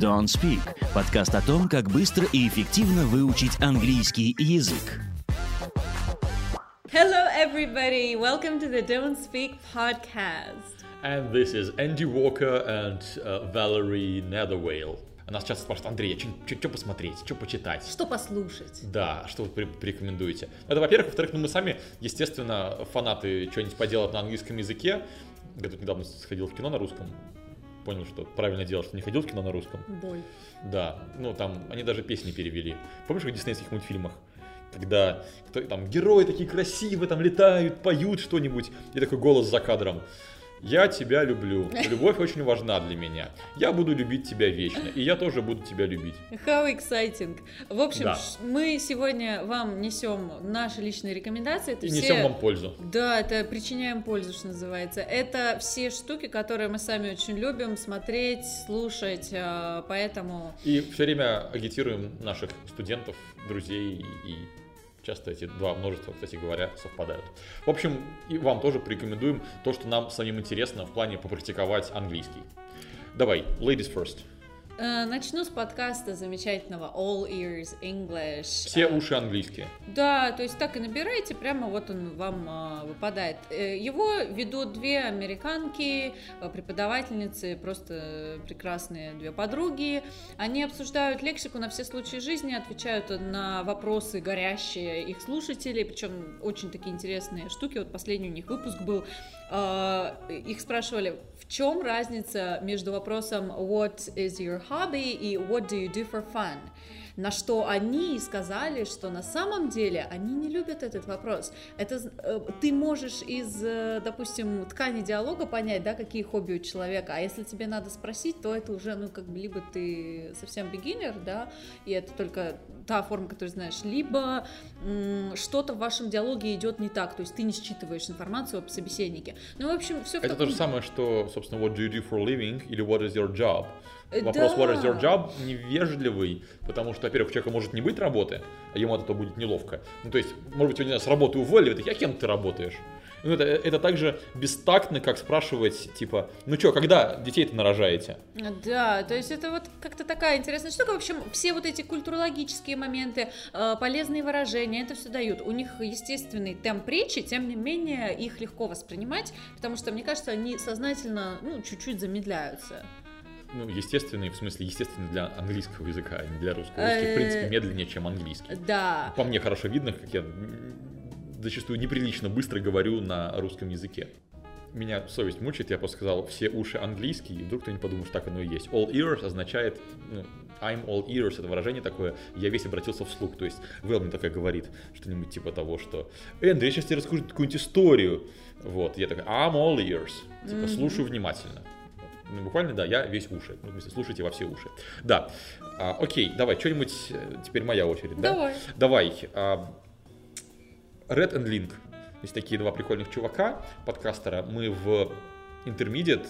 Don't Speak – подкаст о том, как быстро и эффективно выучить английский язык. Hello, everybody. Welcome to the Don't Speak podcast. And this is Andy Walker and uh, Valerie Netherwhale. Она сейчас спрашивает, Андрей, что посмотреть, что почитать? Что послушать? Да, что вы порекомендуете? Это, во-первых. Во-вторых, ну мы сами, естественно, фанаты что-нибудь поделать на английском языке. Я тут недавно сходил в кино на русском, понял, что правильно делал, что не ходил в кино на русском. Боль. Да, ну там они даже песни перевели. Помнишь, в диснейских мультфильмах? Когда кто, там герои такие красивые, там летают, поют что-нибудь, и такой голос за кадром. Я тебя люблю. Любовь очень важна для меня. Я буду любить тебя вечно. И я тоже буду тебя любить. How exciting. В общем, Да. мы сегодня вам несем наши личные рекомендации. Это И все- несем вам пользу. Да, это причиняем пользу, что называется. Это все штуки, которые мы сами очень любим смотреть, слушать, а, поэтому И все время агитируем наших студентов, друзей и часто эти два множества, кстати говоря, совпадают. В общем, и вам тоже порекомендуем то, что нам самим интересно в плане попрактиковать английский. Давай, ladies first. Э, начну с подкаста замечательного All Ears English. Все Э, уши английские. Да, то есть так и набираете, прямо вот он вам а, выпадает. Э, Его ведут две американки, преподавательницы, просто прекрасные две подруги. Они обсуждают лексику на все случаи жизни, отвечают на вопросы горящие их слушателей, причем очень такие интересные штуки. Вот последний у них выпуск был. Их спрашивали, в чем разница между вопросом What is your hobby и What do you do for fun? На что они сказали, что на самом деле они не любят этот вопрос. Это э, ты можешь из, э, допустим, ткани диалога понять, да, какие хобби у человека. А если тебе надо спросить, то это уже, ну, как бы, либо ты совсем beginner, да, и это только та форма, которую знаешь, либо что-то в вашем диалоге идет не так, то есть ты не считываешь информацию об собеседнике. Ну, в общем, все Это то же самое, что, собственно, what do you do for a living или what is your job. Э, Вопрос what is your да. job невежливый, потому что, во-первых, у человека может не быть работы, а ему от этого будет неловко. Ну, то есть, может быть, его не знаю, с работы уволили, такие, а кем ты работаешь? Ну, это, это так же бестактно, как спрашивать, типа, ну что, когда детей-то нарожаете? Да, то есть это вот как-то такая интересная штука. В общем, все вот эти культурологические моменты, э, полезные выражения, это все дают. У них естественный темп речи, тем не менее их легко воспринимать, потому что, мне кажется, они сознательно, ну, чуть-чуть замедляются. Ну, естественный, в смысле, естественный для английского языка, а не для русского. Русский, в принципе, Э, медленнее, чем английский. Да. По мне хорошо видно, как я зачастую неприлично быстро говорю на русском языке. Меня совесть мучает, я просто сказал все уши английские, и вдруг кто-нибудь подумает, что так оно и есть. All ears означает, ну, I'm all ears, это выражение такое, я весь обратился вслух, то есть Вэл мне такая говорит, что-нибудь типа того, что Эндрю, я сейчас тебе расскажу какую-нибудь историю, вот, я такой, I'm all ears, типа, слушаю внимательно. Ну, буквально, да, я весь уши. Ну, смысле, слушайте во все уши. Да. А, окей, давай, что-нибудь, э, теперь моя очередь, да? Давай. Давай. а, Red and Link. Есть такие два прикольных чувака, подкастера. Мы в Intermediate,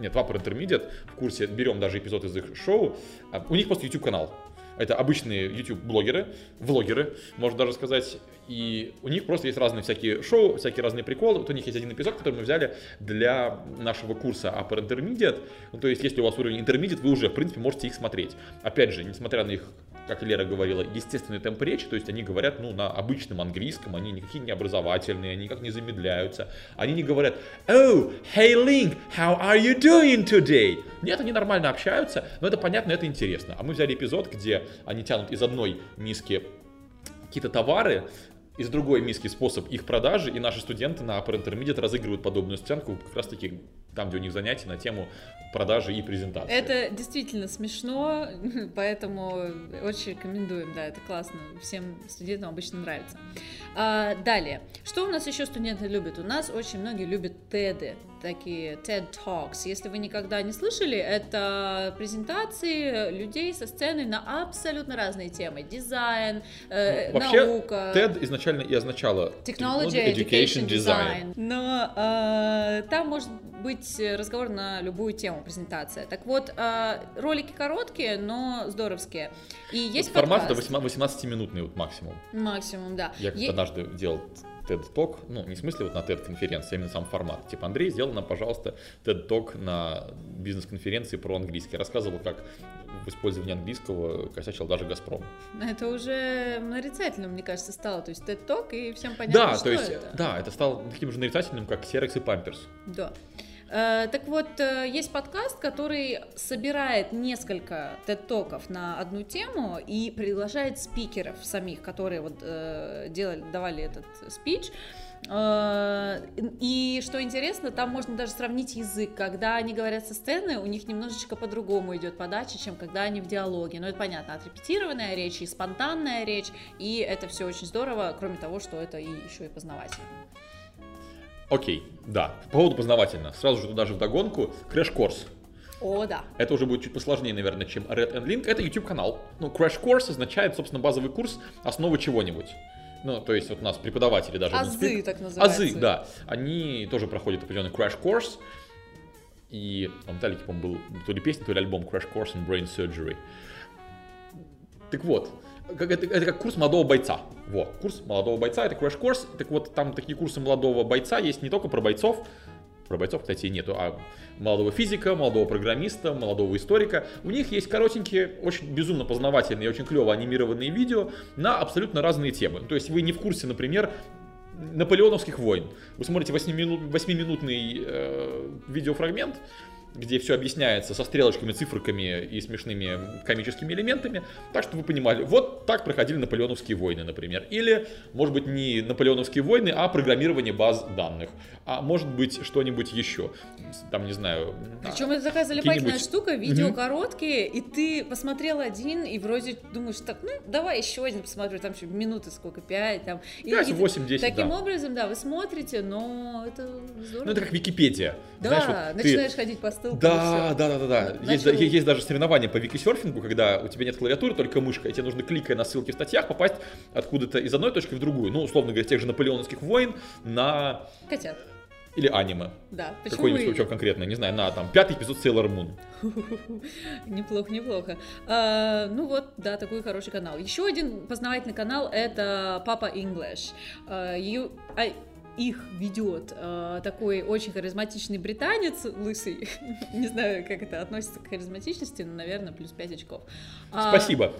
нет, Upper Intermediate в курсе берем даже эпизод из их шоу. А, У них просто YouTube канал. Это обычные YouTube-блогеры, влогеры, можно даже сказать. И у них просто есть разные всякие шоу, всякие разные приколы. Вот у них есть один эпизод, который мы взяли для нашего курса Upper Intermediate. Ну, то есть, если у вас уровень Intermediate, вы уже, в принципе, можете их смотреть. Опять же, несмотря на их как Лера говорила, естественный темп речи, то есть они говорят ну, на обычном английском, они никакие не образовательные, они никак не замедляются, они не говорят «Oh, hey Link, how are you doing today?» Нет, они нормально общаются, но это понятно, это интересно. А мы взяли эпизод, где они тянут из одной миски какие-то товары, из другой миски способ их продажи, и наши студенты на Upper Intermediate разыгрывают подобную сценку как раз таки там, где у них занятия на тему продажи и презентации. Это действительно смешно, поэтому очень рекомендуем, да, это классно, всем студентам обычно нравится. А, далее, что у нас еще студенты любят? У нас очень многие любят TED, такие TED Talks. Если вы никогда не слышали, это презентации людей со сцены на абсолютно разные темы. Дизайн, э, Ну, Вообще, наука. TED изначально и означало Technology, Education, Design. Но э, там может быть разговор на любую тему, презентация. Так вот, э, ролики короткие, но здоровские. И есть Формат подкаст. 18-минутный вот максимум. Максимум, да. Я как-то Е- однажды делал TED Talk, ну, не в смысле вот на TED конференции, а именно сам формат. Типа, Андрей, сделай нам, пожалуйста, TED Talk на бизнес-конференции про английский. Рассказывал, как в использовании английского косячил даже «Газпром». Это уже нарицательным, мне кажется, стало. То есть TED Talk, и всем понятно, Да, что то есть, это. да, это стало таким же нарицательным, как Xerox и Pampers. Да. Э, Так вот, э, есть подкаст, который собирает несколько TED-токов на одну тему и приглашает спикеров самих, которые вот э, делали, давали этот спич. И что интересно, там можно даже сравнить язык. Когда они говорят со сцены, у них немножечко по-другому идет подача, чем когда они в диалоге. Но это понятно, отрепетированная речь и спонтанная речь, и это все очень здорово, кроме того, что это и еще и познавательно. Окей, да. По поводу познавательно. Сразу же туда же вдогонку. Crash Course. О, да. Это уже будет чуть посложнее, наверное, чем Red and Link. Это YouTube-канал. Ну, Crash Course означает, собственно, базовый курс основы чего-нибудь. Ну, то есть вот у нас преподаватели даже... Азы, так называется. Азы, да. Они тоже проходят определенный Crash Course. И у Металлики, по-моему, был то ли песня, то ли альбом Crash Course in Brain Surgery. Так вот, это, это как курс молодого бойца. Во, курс молодого бойца, это Course. Так вот, там такие курсы молодого бойца есть не только про бойцов, про бойцов, кстати, нету, а молодого физика, молодого программиста, молодого историка. У них есть коротенькие, очень безумно познавательные, очень клево анимированные видео на абсолютно разные темы. То есть вы не в курсе, например, наполеоновских войн. Вы смотрите 8-минутный э, видеофрагмент, где все объясняется со стрелочками, цифрками и смешными комическими элементами, так что вы понимали, вот так проходили наполеоновские войны, например. Или, может быть, не наполеоновские войны, а программирование баз данных. А может быть, что-нибудь еще. Там, не знаю... А, Причем это такая залипательная штука, видео mm-hmm. короткие, и ты посмотрел один, и вроде думаешь, так, ну, давай еще один посмотрю, там еще минуты сколько, пять, там. 5, и, 8, 10, Таким да. образом, да, вы смотрите, но это здорово. Ну, это как Википедия. Да, Знаешь, вот начинаешь ты... ходить по 100 бутылку. Да, да, да, да, да. Есть, есть даже соревнования по викисерфингу, когда у тебя нет клавиатуры, только мышка, и тебе нужно, кликая на ссылки в статьях, попасть откуда-то из одной точки в другую. Ну, условно говоря, тех же наполеоновских войн на... Котят. Или аниме. Да, почему Какой-нибудь вы... причем конкретно, не знаю, на там пятый эпизод Sailor Moon. неплохо, неплохо. А, ну вот, да, такой хороший канал. Еще один познавательный канал это Папа English. А, you их ведет а, такой очень харизматичный британец, лысый. Не знаю, как это относится к харизматичности, но, наверное, плюс 5 очков. А, Спасибо.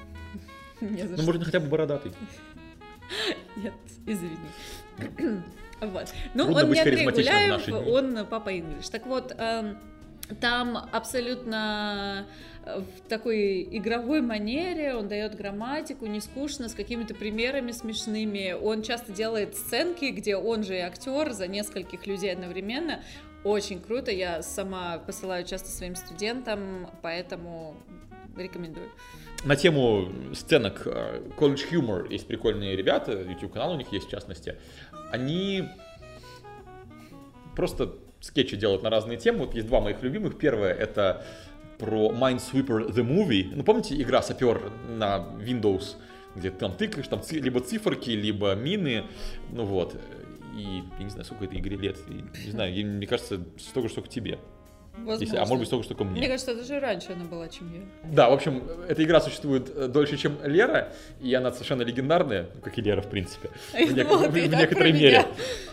не Ну, что. может, хотя бы бородатый. Нет, извини. Вот. Ну, Трудно он не в Гуляев, он папа English. Так вот, эм, там абсолютно э, в такой игровой манере, он дает грамматику, не скучно, с какими-то примерами смешными. Он часто делает сценки, где он же и актер за нескольких людей одновременно. Очень круто, я сама посылаю часто своим студентам, поэтому рекомендую. На тему сценок э, College Humor есть прикольные ребята, YouTube-канал у них есть в частности. Они просто скетчи делают на разные темы. Вот есть два моих любимых. Первое это про Minesweeper The Movie. Ну, помните, игра сапер на Windows, где ты там тыкаешь, там либо циферки, либо мины, ну вот. И я не знаю, сколько этой игре лет. И, не знаю, мне кажется, столько же, сколько тебе. Если- а может быть, столько же, сколько мне. Мне кажется, даже раньше она была, чем я. Да, в общем, эта игра существует э, дольше, чем Лера, и она совершенно легендарная, ну, как и Лера, в принципе, Я в, думала, в- в некоторой мере.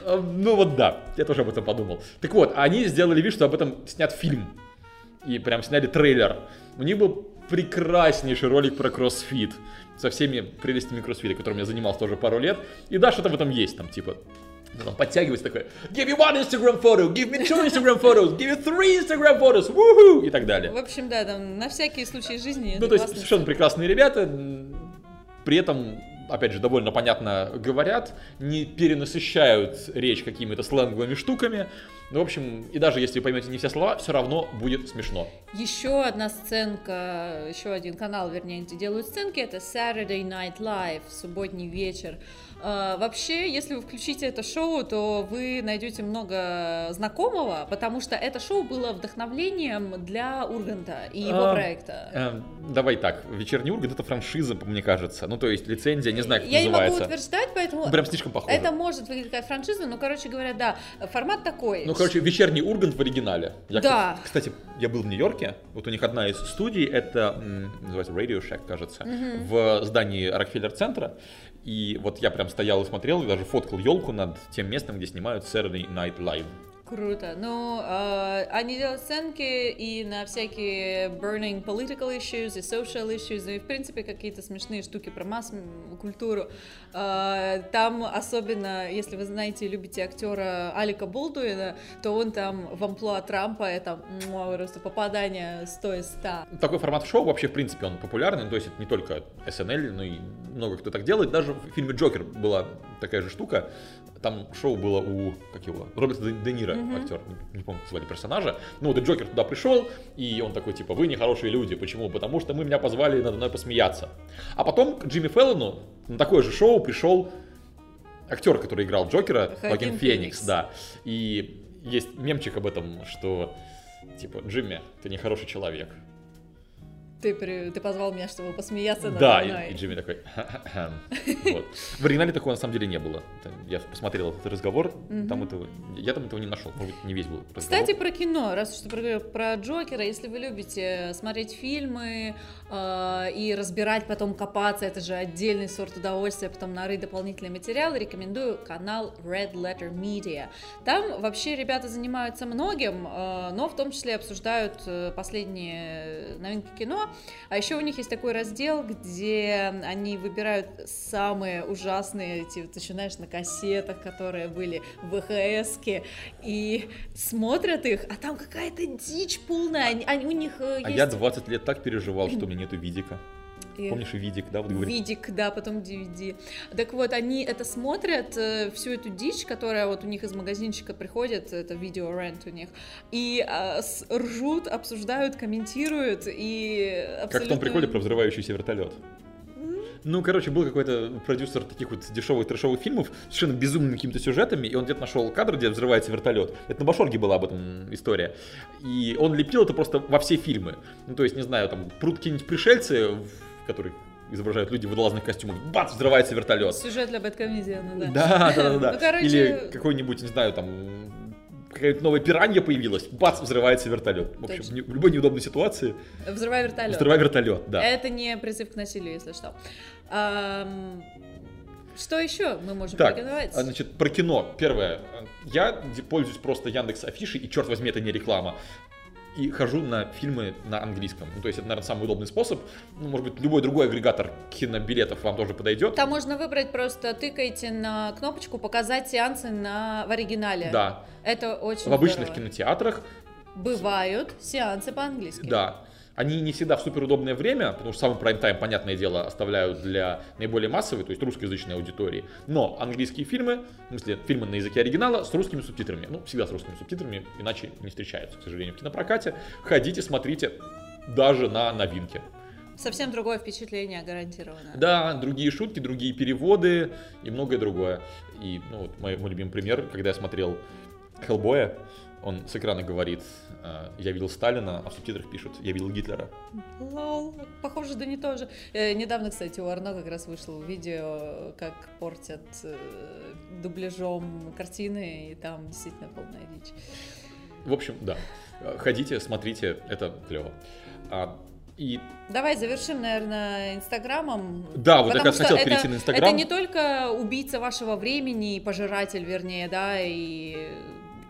Э, Ну вот да, я тоже об этом подумал. Так вот, они сделали вид, что об этом снят фильм, и прям сняли трейлер. У них был прекраснейший ролик про кроссфит, со всеми прелестями кроссфита, которым я занимался тоже пару лет, и да, что-то в этом есть, там, типа, ну, там подтягивается такое, give me one Instagram photo, give me two Instagram photos, give me three Instagram photos, woohoo, и так далее. В общем, да, там на всякие случаи жизни. Ну, то есть совершенно прекрасные ребята, при этом, опять же, довольно понятно говорят, не перенасыщают речь какими-то сленговыми штуками. Ну, в общем, и даже если вы поймете не все слова, все равно будет смешно. Еще одна сценка, еще один канал, вернее, где делают сценки, это Saturday Night Live, субботний вечер. А, вообще, если вы включите это шоу, то вы найдете много знакомого, потому что это шоу было вдохновлением для Урганта и его А, проекта. Эм, давай так, вечерний Ургант это франшиза, мне кажется. Ну, то есть лицензия, не знаю, как Я не могу называется. утверждать, поэтому Прям слишком похоже. это может выглядеть как франшиза, но, короче говоря, да, формат такой. Ну, короче, вечерний Ургант в оригинале. Я, Да. Кстати, я был в Нью-Йорке. Вот у них одна из студий, это называется Radio Shack, кажется, в здании Рокфеллер-центра. И вот я прям стоял и смотрел, и даже фоткал елку над тем местом, где снимают Saturday Night Live. Круто. Ну, э, они делают сценки и на всякие burning political issues и social issues, и, в принципе, какие-то смешные штуки про масс-культуру. Э, там особенно, если вы знаете и любите актера Алика Болдуина, то он там в амплуа Трампа, это просто попадание 100 из 100. Такой формат шоу вообще, в принципе, он популярный, ну, то есть это не только SNL, но и много кто так делает. Даже в фильме «Джокер» была такая же штука, там шоу было у, как его, Роберта Де, Де Ниро, mm-hmm. актер, не, не помню, как звали персонажа. Ну, вот и Джокер туда пришел, и он такой, типа, вы нехорошие люди. Почему? Потому что мы меня позвали надо мной посмеяться. А потом к Джимми Феллону на такое же шоу пришел актер, который играл Джокера, Хоакин Феникс, Феникс, да. И есть мемчик об этом, что, типа, Джимми, ты нехороший человек ты, при, ты позвал меня, чтобы посмеяться надо да, мной. И, и Джимми такой, вот. В оригинале такого на самом деле не было. Я посмотрел этот разговор, там этого, я там этого не нашел, может быть, не весь был разговор. Кстати, про кино, раз уж ты про, про Джокера, если вы любите смотреть фильмы э, и разбирать, потом копаться, это же отдельный сорт удовольствия, потом нарыть дополнительные материалы, рекомендую канал Red Letter Media. Там вообще ребята занимаются многим, э, но в том числе обсуждают э, последние новинки кино, а еще у них есть такой раздел, где они выбирают самые ужасные, эти, ты знаешь, на кассетах, которые были в ВХС, и смотрят их, а там какая-то дичь полная, они, они, у них есть... А я 20 лет так переживал, что у меня нету видика. И... Помнишь, Видик, да? Вот говорит. Видик, да, потом DVD. Так вот, они это смотрят, э, всю эту дичь, которая вот у них из магазинчика приходит, это видео рент у них, и э, с, ржут, обсуждают, комментируют, и абсолютно... Как в том приколе про взрывающийся вертолет. Ну, короче, был какой-то продюсер таких вот дешевых трешовых фильмов совершенно безумными какими-то сюжетами, и он где-то нашел кадр, где взрывается вертолет. Это на Башорге была об этом история. И он лепил это просто во все фильмы. Ну, то есть, не знаю, там, прут какие-нибудь пришельцы который изображают люди в водолазных костюмах, бац, взрывается вертолет. Сюжет для Бэткомедиана, да. Да, да, да, да. Ну, короче... Или какой-нибудь, не знаю, там, какая-то новая пиранья появилась, бац, взрывается вертолет. В общем, не, в любой неудобной ситуации. Взрывай вертолет. Взрывай вертолет, да. Это не призыв к насилию, если что. Um... Что еще мы можем так, порекомендовать? Значит, про кино. Первое. Я пользуюсь просто Яндекс Афишей, и черт возьми, это не реклама и хожу на фильмы на английском. Ну, то есть это, наверное, самый удобный способ. Ну, может быть, любой другой агрегатор кинобилетов вам тоже подойдет. Там можно выбрать просто тыкайте на кнопочку «Показать сеансы на... в оригинале». Да. Это очень В обычных здорово. кинотеатрах Бывают сеансы по-английски. Да. Они не всегда в суперудобное время, потому что самый прайм-тайм, понятное дело, оставляют для наиболее массовой, то есть русскоязычной аудитории. Но английские фильмы, в смысле фильмы на языке оригинала, с русскими субтитрами. Ну, всегда с русскими субтитрами, иначе не встречаются, к сожалению, в кинопрокате. Ходите, смотрите, даже на новинке. Совсем другое впечатление гарантированно. Да, другие шутки, другие переводы и многое другое. И ну, вот мой, мой любимый пример, когда я смотрел Хеллбоя, он с экрана говорит, «Э, я видел Сталина, а в субтитрах пишут, я видел Гитлера. Лол, похоже, да не тоже. Э, недавно, кстати, у Арно как раз вышло видео, как портят э, дубляжом картины, и там действительно полная дичь. В общем, да. Ходите, смотрите, это клево. А, и... Давай завершим, наверное, Инстаграмом. Да, вот я как раз хотел перейти на Инстаграм. Это не только убийца вашего времени, пожиратель, вернее, да, и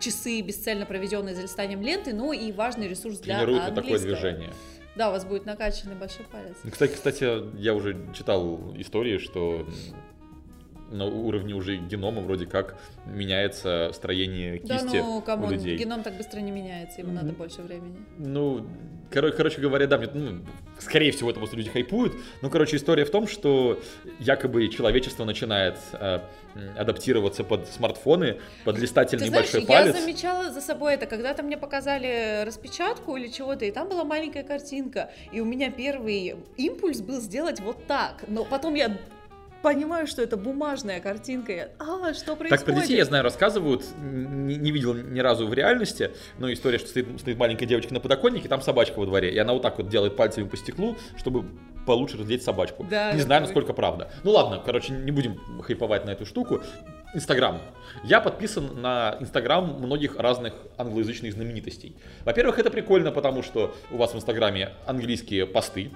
часы, бесцельно проведенные за листанием ленты, но и важный ресурс для Тренирует английского. такое движение. Да, у вас будет накачанный большой палец. Ну, кстати, кстати, я уже читал истории, что на уровне уже генома вроде как меняется строение кисти да, ну, come on, у людей. геном так быстро не меняется, ему mm-hmm. надо больше времени. Ну, короче, короче говоря, да, мне, ну, скорее всего, это просто люди хайпуют. Ну, короче, история в том, что якобы человечество начинает э, адаптироваться под смартфоны, под листательный Ты знаешь, большой палец. Я замечала за собой это, когда-то мне показали распечатку или чего-то, и там была маленькая картинка, и у меня первый импульс был сделать вот так, но потом я понимаю, что это бумажная картинка. Я, а, что происходит? Так про детей, я знаю, рассказывают, не, не видел ни разу в реальности, но история, что стоит, стоит маленькая девочка на подоконнике, там собачка во дворе, и она вот так вот делает пальцами по стеклу, чтобы получше разглядеть собачку. Да, не знаю, насколько правда. Ну ладно, короче, не будем хайповать на эту штуку. Инстаграм. Я подписан на Инстаграм многих разных англоязычных знаменитостей. Во-первых, это прикольно, потому что у вас в Инстаграме английские посты,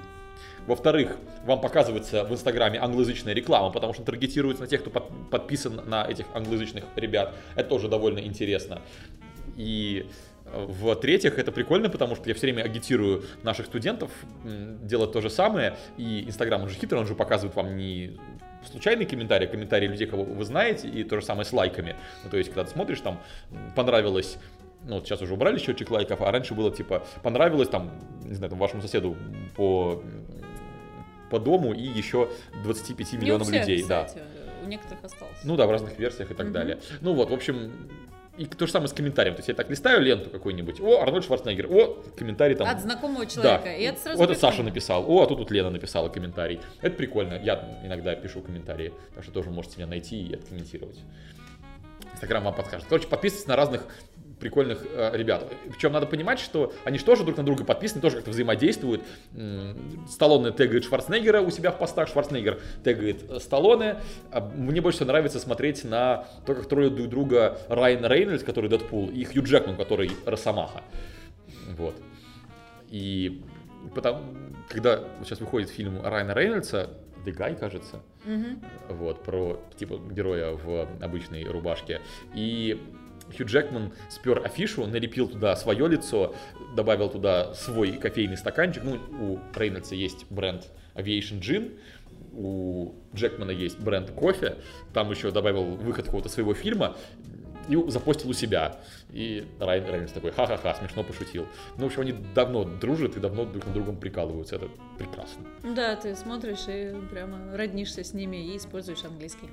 во-вторых, вам показывается в Инстаграме англоязычная реклама, потому что таргетируется на тех, кто под, подписан на этих англоязычных ребят. Это тоже довольно интересно. И э, в-третьих, это прикольно, потому что я все время агитирую наших студентов делать то же самое. И Инстаграм, он же хитрый, он же показывает вам не случайные комментарии, а комментарии людей, кого вы знаете, и то же самое с лайками. Ну, то есть, когда ты смотришь, там, понравилось ну, вот сейчас уже убрали счетчик лайков, а раньше было, типа, понравилось, там, не знаю, там, вашему соседу по, по дому и еще 25 миллионам всех, людей. Кстати, да. У некоторых осталось. Ну да, в разных версиях и так угу. далее. Ну вот, в общем, и то же самое с комментарием. То есть я так листаю ленту какую-нибудь. О, Арнольд Шварценеггер. О, комментарий там. От знакомого человека. Да. И это сразу вот это Саша написал. О, а тут вот Лена написала комментарий. Это прикольно. Я иногда пишу комментарии. Так что тоже можете меня найти и откомментировать. Инстаграм вам подскажет. Короче, подписывайтесь на разных прикольных э, ребят. Причем надо понимать, что они же тоже друг на друга подписаны, тоже как-то взаимодействуют. Сталлоне тегает Шварценеггера у себя в постах, Шварценеггер тегает э, Сталлоне. А мне больше всего нравится смотреть на то, как троллят друг друга Райан Рейнольдс, который Дэдпул, и Хью Джекман, который Росомаха. Вот. И потом, когда сейчас выходит фильм Райана Рейнольдса, The Guy, кажется, угу. вот, про, типа, героя в обычной рубашке. И Хью Джекман спер афишу, налепил туда свое лицо, добавил туда свой кофейный стаканчик. Ну, у Рейнольдса есть бренд Aviation Gin, у Джекмана есть бренд кофе, там еще добавил выход какого-то своего фильма и запостил у себя. И Райан Рейнольдс такой, ха-ха-ха, смешно пошутил. Ну, в общем, они давно дружат и давно друг на другом прикалываются. Это прекрасно. Да, ты смотришь и прямо роднишься с ними и используешь английский.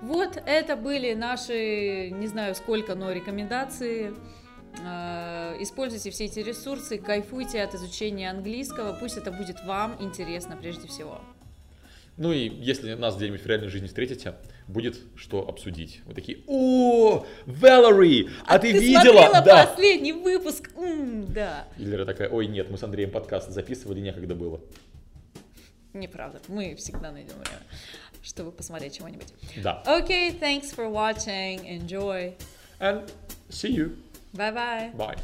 Вот, это были наши, не знаю сколько, но рекомендации. А, используйте все эти ресурсы, кайфуйте от изучения английского, пусть это будет вам интересно прежде всего. Ну и если нас где-нибудь в реальной жизни встретите, будет что обсудить. Вы такие, о, Валери, а, а ты, ты видела? да. последний выпуск, М, да. Или такая, ой, нет, мы с Андреем подкаст записывали, некогда было. Неправда, мы всегда найдем время, чтобы посмотреть чего-нибудь. Да. Okay, thanks for watching, enjoy. And see you. Bye-bye. Bye.